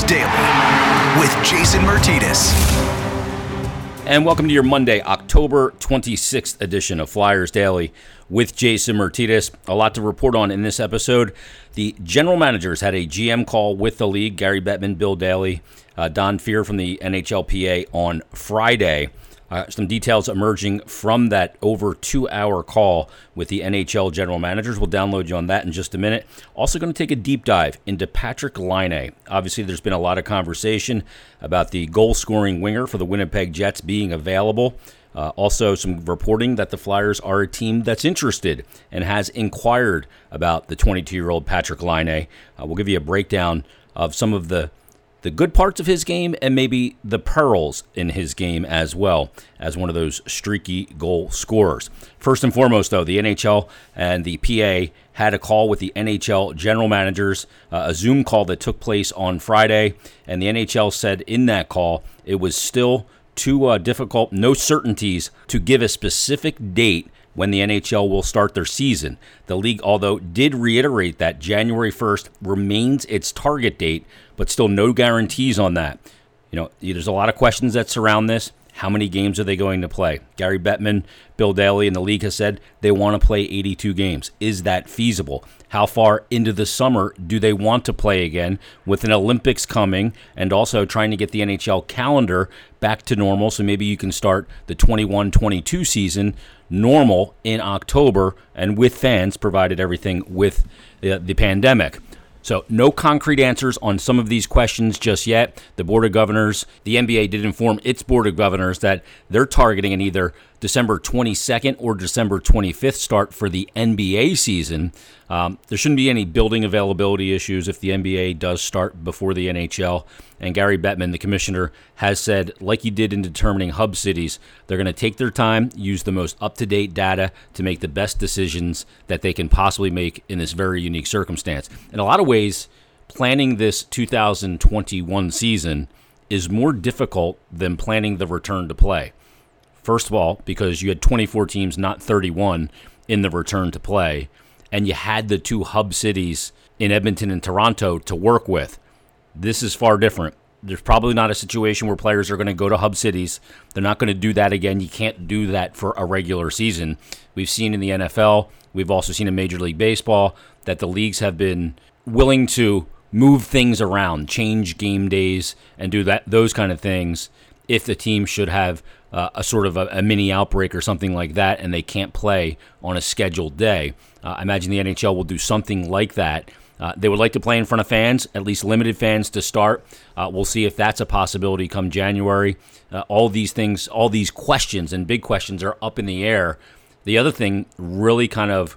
Daily with Jason Myrtetus. And welcome to your Monday, October 26th edition of Flyers Daily with Jason Myrtetus. A lot to report on in this episode. The general managers had a GM call with the league, Gary Bettman, Bill Daly, uh, Don Fehr from the NHLPA on Friday. Uh, some details emerging from that over two hour call with the NHL general managers. We'll download you on that in just a minute. Also, going to take a deep dive into Patrick Laine. Obviously, there's been a lot of conversation about the goal scoring winger for the Winnipeg Jets being available. Uh, also, some reporting that the Flyers are a team that's interested and has inquired about the 22 year old Patrick Laine. Uh, we'll give you a breakdown of some of the the good parts of his game and maybe the pearls in his game as well as one of those streaky goal scorers. First and foremost, though, the NHL and the PA had a call with the NHL general managers, uh, a Zoom call that took place on Friday, and the NHL said in that call it was still too uh, difficult, no certainties to give a specific date when the NHL will start their season. The league, although did reiterate that January 1st remains its target date, but still no guarantees on that. You know, there's a lot of questions that surround this. How many games are they going to play? Gary Bettman, Bill Daly, and the league has said they want to play 82 games. Is that feasible? How far into the summer do they want to play again with an Olympics coming and also trying to get the NHL calendar back to normal? So maybe you can start the 21 22 season normal in October and with fans, provided everything with the, the pandemic. So, no concrete answers on some of these questions just yet. The Board of Governors, the NBA did inform its Board of Governors that they're targeting an either December 22nd or December 25th start for the NBA season. Um, there shouldn't be any building availability issues if the NBA does start before the NHL. And Gary Bettman, the commissioner, has said, like he did in determining hub cities, they're going to take their time, use the most up to date data to make the best decisions that they can possibly make in this very unique circumstance. In a lot of ways, planning this 2021 season is more difficult than planning the return to play. First of all, because you had 24 teams, not 31, in the return to play and you had the two hub cities in Edmonton and Toronto to work with. This is far different. There's probably not a situation where players are going to go to hub cities. They're not going to do that again. You can't do that for a regular season. We've seen in the NFL, we've also seen in Major League Baseball that the leagues have been willing to move things around, change game days, and do that those kind of things if the team should have uh, a sort of a, a, mini outbreak or something like that and they can't play on a scheduled day. Uh, I imagine the NHL will do something like that. Uh, they would like to play in front of fans, at least limited fans to start. Uh, we'll see if that's a possibility come January. Uh, all these things, all these questions and big questions are up in the air. The other thing, really kind of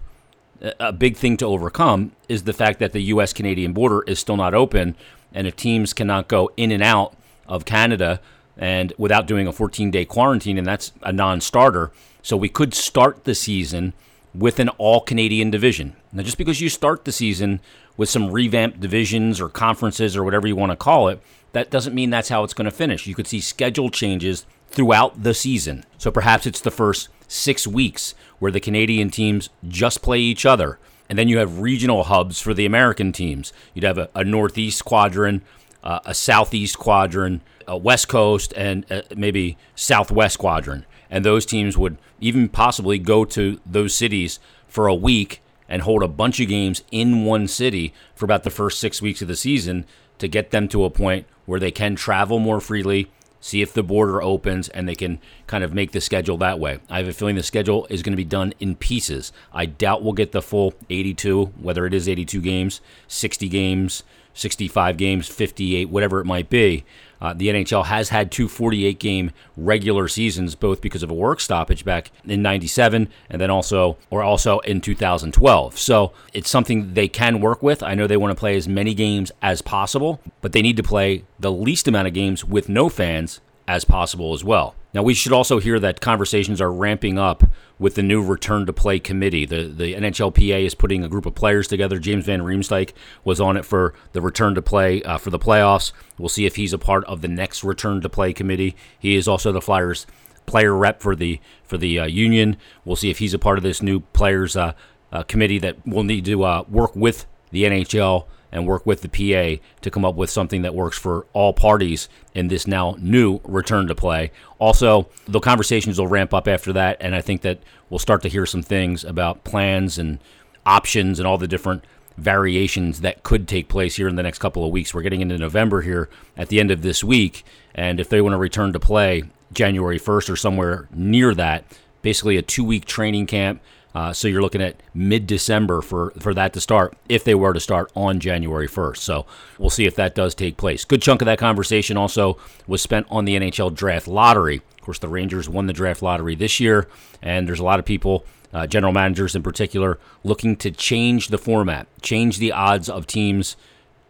a big thing to overcome, is the fact that the U.S. Canadian border is still not open. And if teams cannot go in and out of Canada, and without doing a 14 day quarantine, and that's a non starter. So we could start the season with an all Canadian division. Now, just because you start the season with some revamped divisions or conferences or whatever you want to call it, that doesn't mean that's how it's going to finish. You could see schedule changes throughout the season. So perhaps it's the first six weeks where the Canadian teams just play each other. And then you have regional hubs for the American teams. You'd have a, a Northeast quadrant, uh, a Southeast quadrant, a West Coast, and uh, maybe Southwest quadrant. And those teams would even possibly go to those cities for a week and hold a bunch of games in one city for about the first six weeks of the season to get them to a point where they can travel more freely, see if the border opens, and they can kind of make the schedule that way. I have a feeling the schedule is going to be done in pieces. I doubt we'll get the full 82, whether it is 82 games, 60 games, 65 games, 58, whatever it might be. Uh, the NHL has had two 48 game regular seasons, both because of a work stoppage back in 97 and then also, or also in 2012. So it's something they can work with. I know they want to play as many games as possible, but they need to play the least amount of games with no fans as possible as well. Now, we should also hear that conversations are ramping up with the new return to play committee. The the NHLPA is putting a group of players together. James Van Riemsdyk was on it for the return to play uh, for the playoffs. We'll see if he's a part of the next return to play committee. He is also the Flyers player rep for the for the uh, union. We'll see if he's a part of this new players uh, uh committee that will need to uh, work with the NHL and work with the PA to come up with something that works for all parties in this now new return to play. Also, the conversations will ramp up after that, and I think that we'll start to hear some things about plans and options and all the different variations that could take place here in the next couple of weeks. We're getting into November here at the end of this week, and if they want to return to play January 1st or somewhere near that, basically a two week training camp uh, so you're looking at mid December for, for that to start if they were to start on January 1st. So we'll see if that does take place. Good chunk of that conversation also was spent on the NHL draft lottery. Of course, the Rangers won the draft lottery this year, and there's a lot of people, uh, general managers in particular, looking to change the format, change the odds of teams'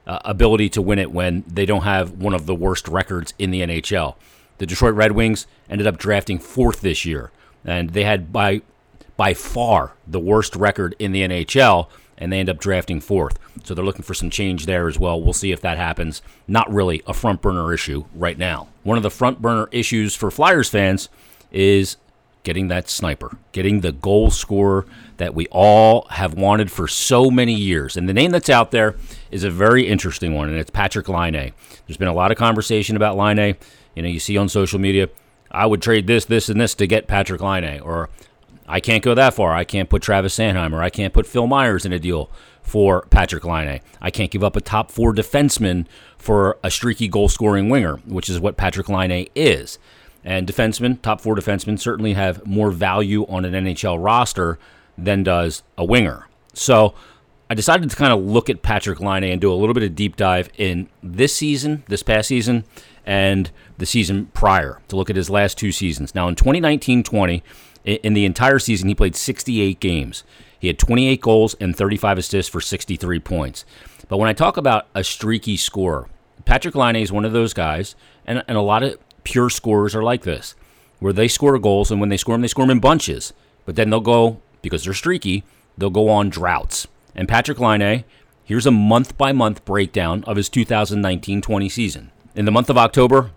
uh, ability to win it when they don't have one of the worst records in the NHL. The Detroit Red Wings ended up drafting fourth this year, and they had by by far the worst record in the NHL, and they end up drafting fourth. So they're looking for some change there as well. We'll see if that happens. Not really a front burner issue right now. One of the front burner issues for Flyers fans is getting that sniper, getting the goal scorer that we all have wanted for so many years. And the name that's out there is a very interesting one, and it's Patrick Laine. There's been a lot of conversation about Laine. You know, you see on social media, I would trade this, this, and this to get Patrick Laine, or I can't go that far. I can't put Travis Sanheim or I can't put Phil Myers in a deal for Patrick Laine. I can't give up a top four defenseman for a streaky goal scoring winger, which is what Patrick Laine is. And defensemen, top four defensemen, certainly have more value on an NHL roster than does a winger. So I decided to kind of look at Patrick Laine and do a little bit of deep dive in this season, this past season, and the season prior to look at his last two seasons. Now, in 2019 20, in the entire season, he played 68 games. He had 28 goals and 35 assists for 63 points. But when I talk about a streaky scorer, Patrick Laine is one of those guys, and, and a lot of pure scorers are like this, where they score goals, and when they score them, they score them in bunches. But then they'll go, because they're streaky, they'll go on droughts. And Patrick Laine, here's a month by month breakdown of his 2019 20 season. In the month of October,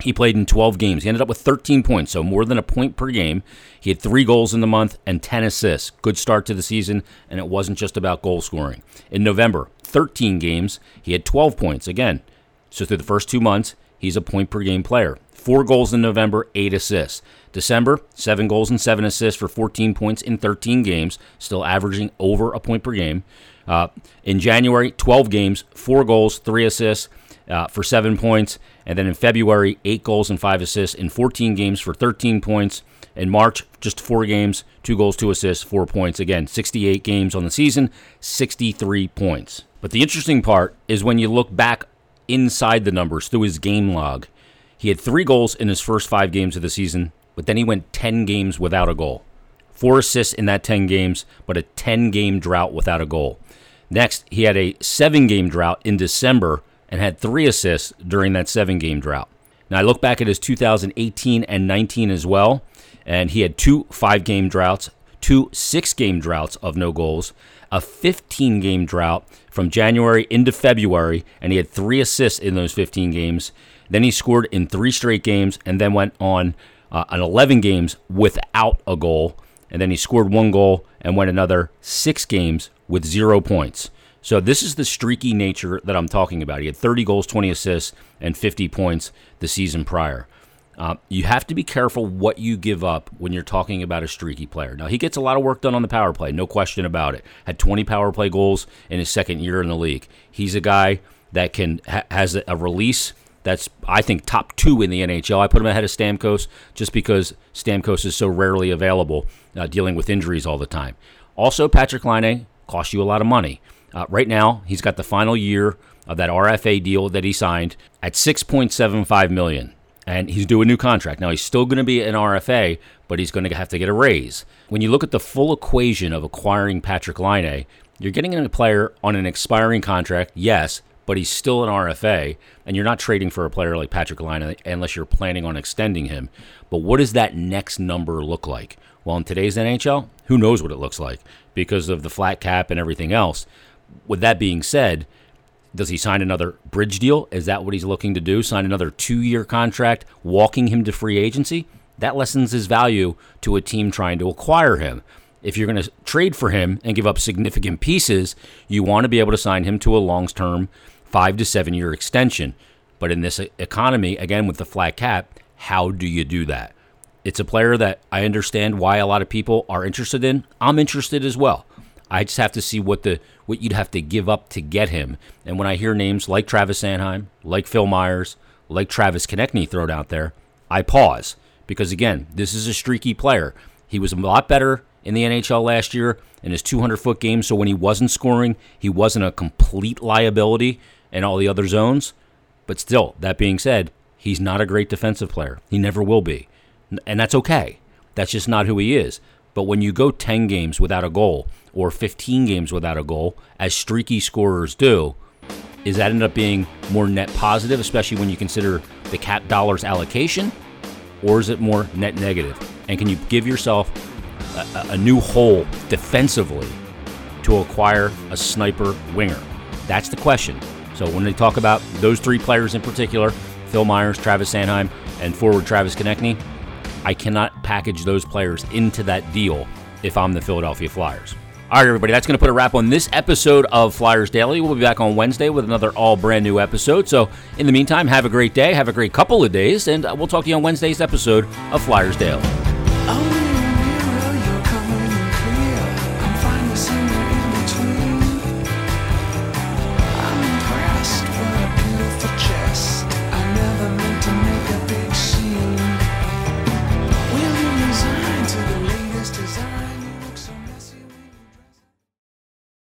he played in 12 games. He ended up with 13 points, so more than a point per game. He had three goals in the month and 10 assists. Good start to the season, and it wasn't just about goal scoring. In November, 13 games, he had 12 points. Again, so through the first two months, he's a point per game player. Four goals in November, eight assists. December, seven goals and seven assists for 14 points in 13 games, still averaging over a point per game. Uh, in January, 12 games, four goals, three assists uh, for seven points. And then in February, eight goals and five assists in 14 games for 13 points. In March, just four games, two goals, two assists, four points. Again, 68 games on the season, 63 points. But the interesting part is when you look back inside the numbers through his game log. He had three goals in his first five games of the season, but then he went 10 games without a goal. Four assists in that 10 games, but a 10 game drought without a goal. Next, he had a seven game drought in December and had three assists during that seven game drought. Now, I look back at his 2018 and 19 as well, and he had two five game droughts, two six game droughts of no goals, a 15 game drought from January into February, and he had three assists in those 15 games. Then he scored in three straight games and then went on uh, an 11 games without a goal. And then he scored one goal and went another six games with zero points. So this is the streaky nature that I'm talking about. He had 30 goals, 20 assists, and 50 points the season prior. Uh, you have to be careful what you give up when you're talking about a streaky player. Now, he gets a lot of work done on the power play, no question about it. Had 20 power play goals in his second year in the league. He's a guy that can ha- has a release that's I think top two in the NHL. I put him ahead of Stamkos just because Stamkos is so rarely available, uh, dealing with injuries all the time. Also, Patrick Laine costs you a lot of money. Uh, right now, he's got the final year of that RFA deal that he signed at 6.75 million, and he's due a new contract. Now he's still going to be an RFA, but he's going to have to get a raise. When you look at the full equation of acquiring Patrick Laine, you're getting a player on an expiring contract, yes, but he's still an RFA, and you're not trading for a player like Patrick Laine unless you're planning on extending him. But what does that next number look like? Well, in today's NHL, who knows what it looks like because of the flat cap and everything else with that being said, does he sign another bridge deal? Is that what he's looking to do? Sign another two year contract, walking him to free agency? That lessens his value to a team trying to acquire him. if you're going to trade for him and give up significant pieces, you want to be able to sign him to a long term, five to seven year extension. But in this economy, again, with the flat cap, how do you do that? It's a player that I understand why a lot of people are interested in. I'm interested as well. I just have to see what the what you'd have to give up to get him. And when I hear names like Travis Sanheim, like Phil Myers, like Travis Konecny thrown out there, I pause because again, this is a streaky player. He was a lot better in the NHL last year in his 200 foot game. So when he wasn't scoring, he wasn't a complete liability in all the other zones. But still, that being said, he's not a great defensive player. He never will be. And that's okay. That's just not who he is. But when you go 10 games without a goal or 15 games without a goal, as streaky scorers do, is that end up being more net positive, especially when you consider the cap dollars allocation? Or is it more net negative? And can you give yourself a, a new hole defensively to acquire a sniper winger? That's the question. So when they talk about those three players in particular, Phil Myers, Travis Sanheim, and forward Travis Konecny, I cannot package those players into that deal if I'm the Philadelphia Flyers. All right, everybody, that's going to put a wrap on this episode of Flyers Daily. We'll be back on Wednesday with another all brand new episode. So, in the meantime, have a great day, have a great couple of days, and uh, we'll talk to you on Wednesday's episode of Flyers Daily. Oh.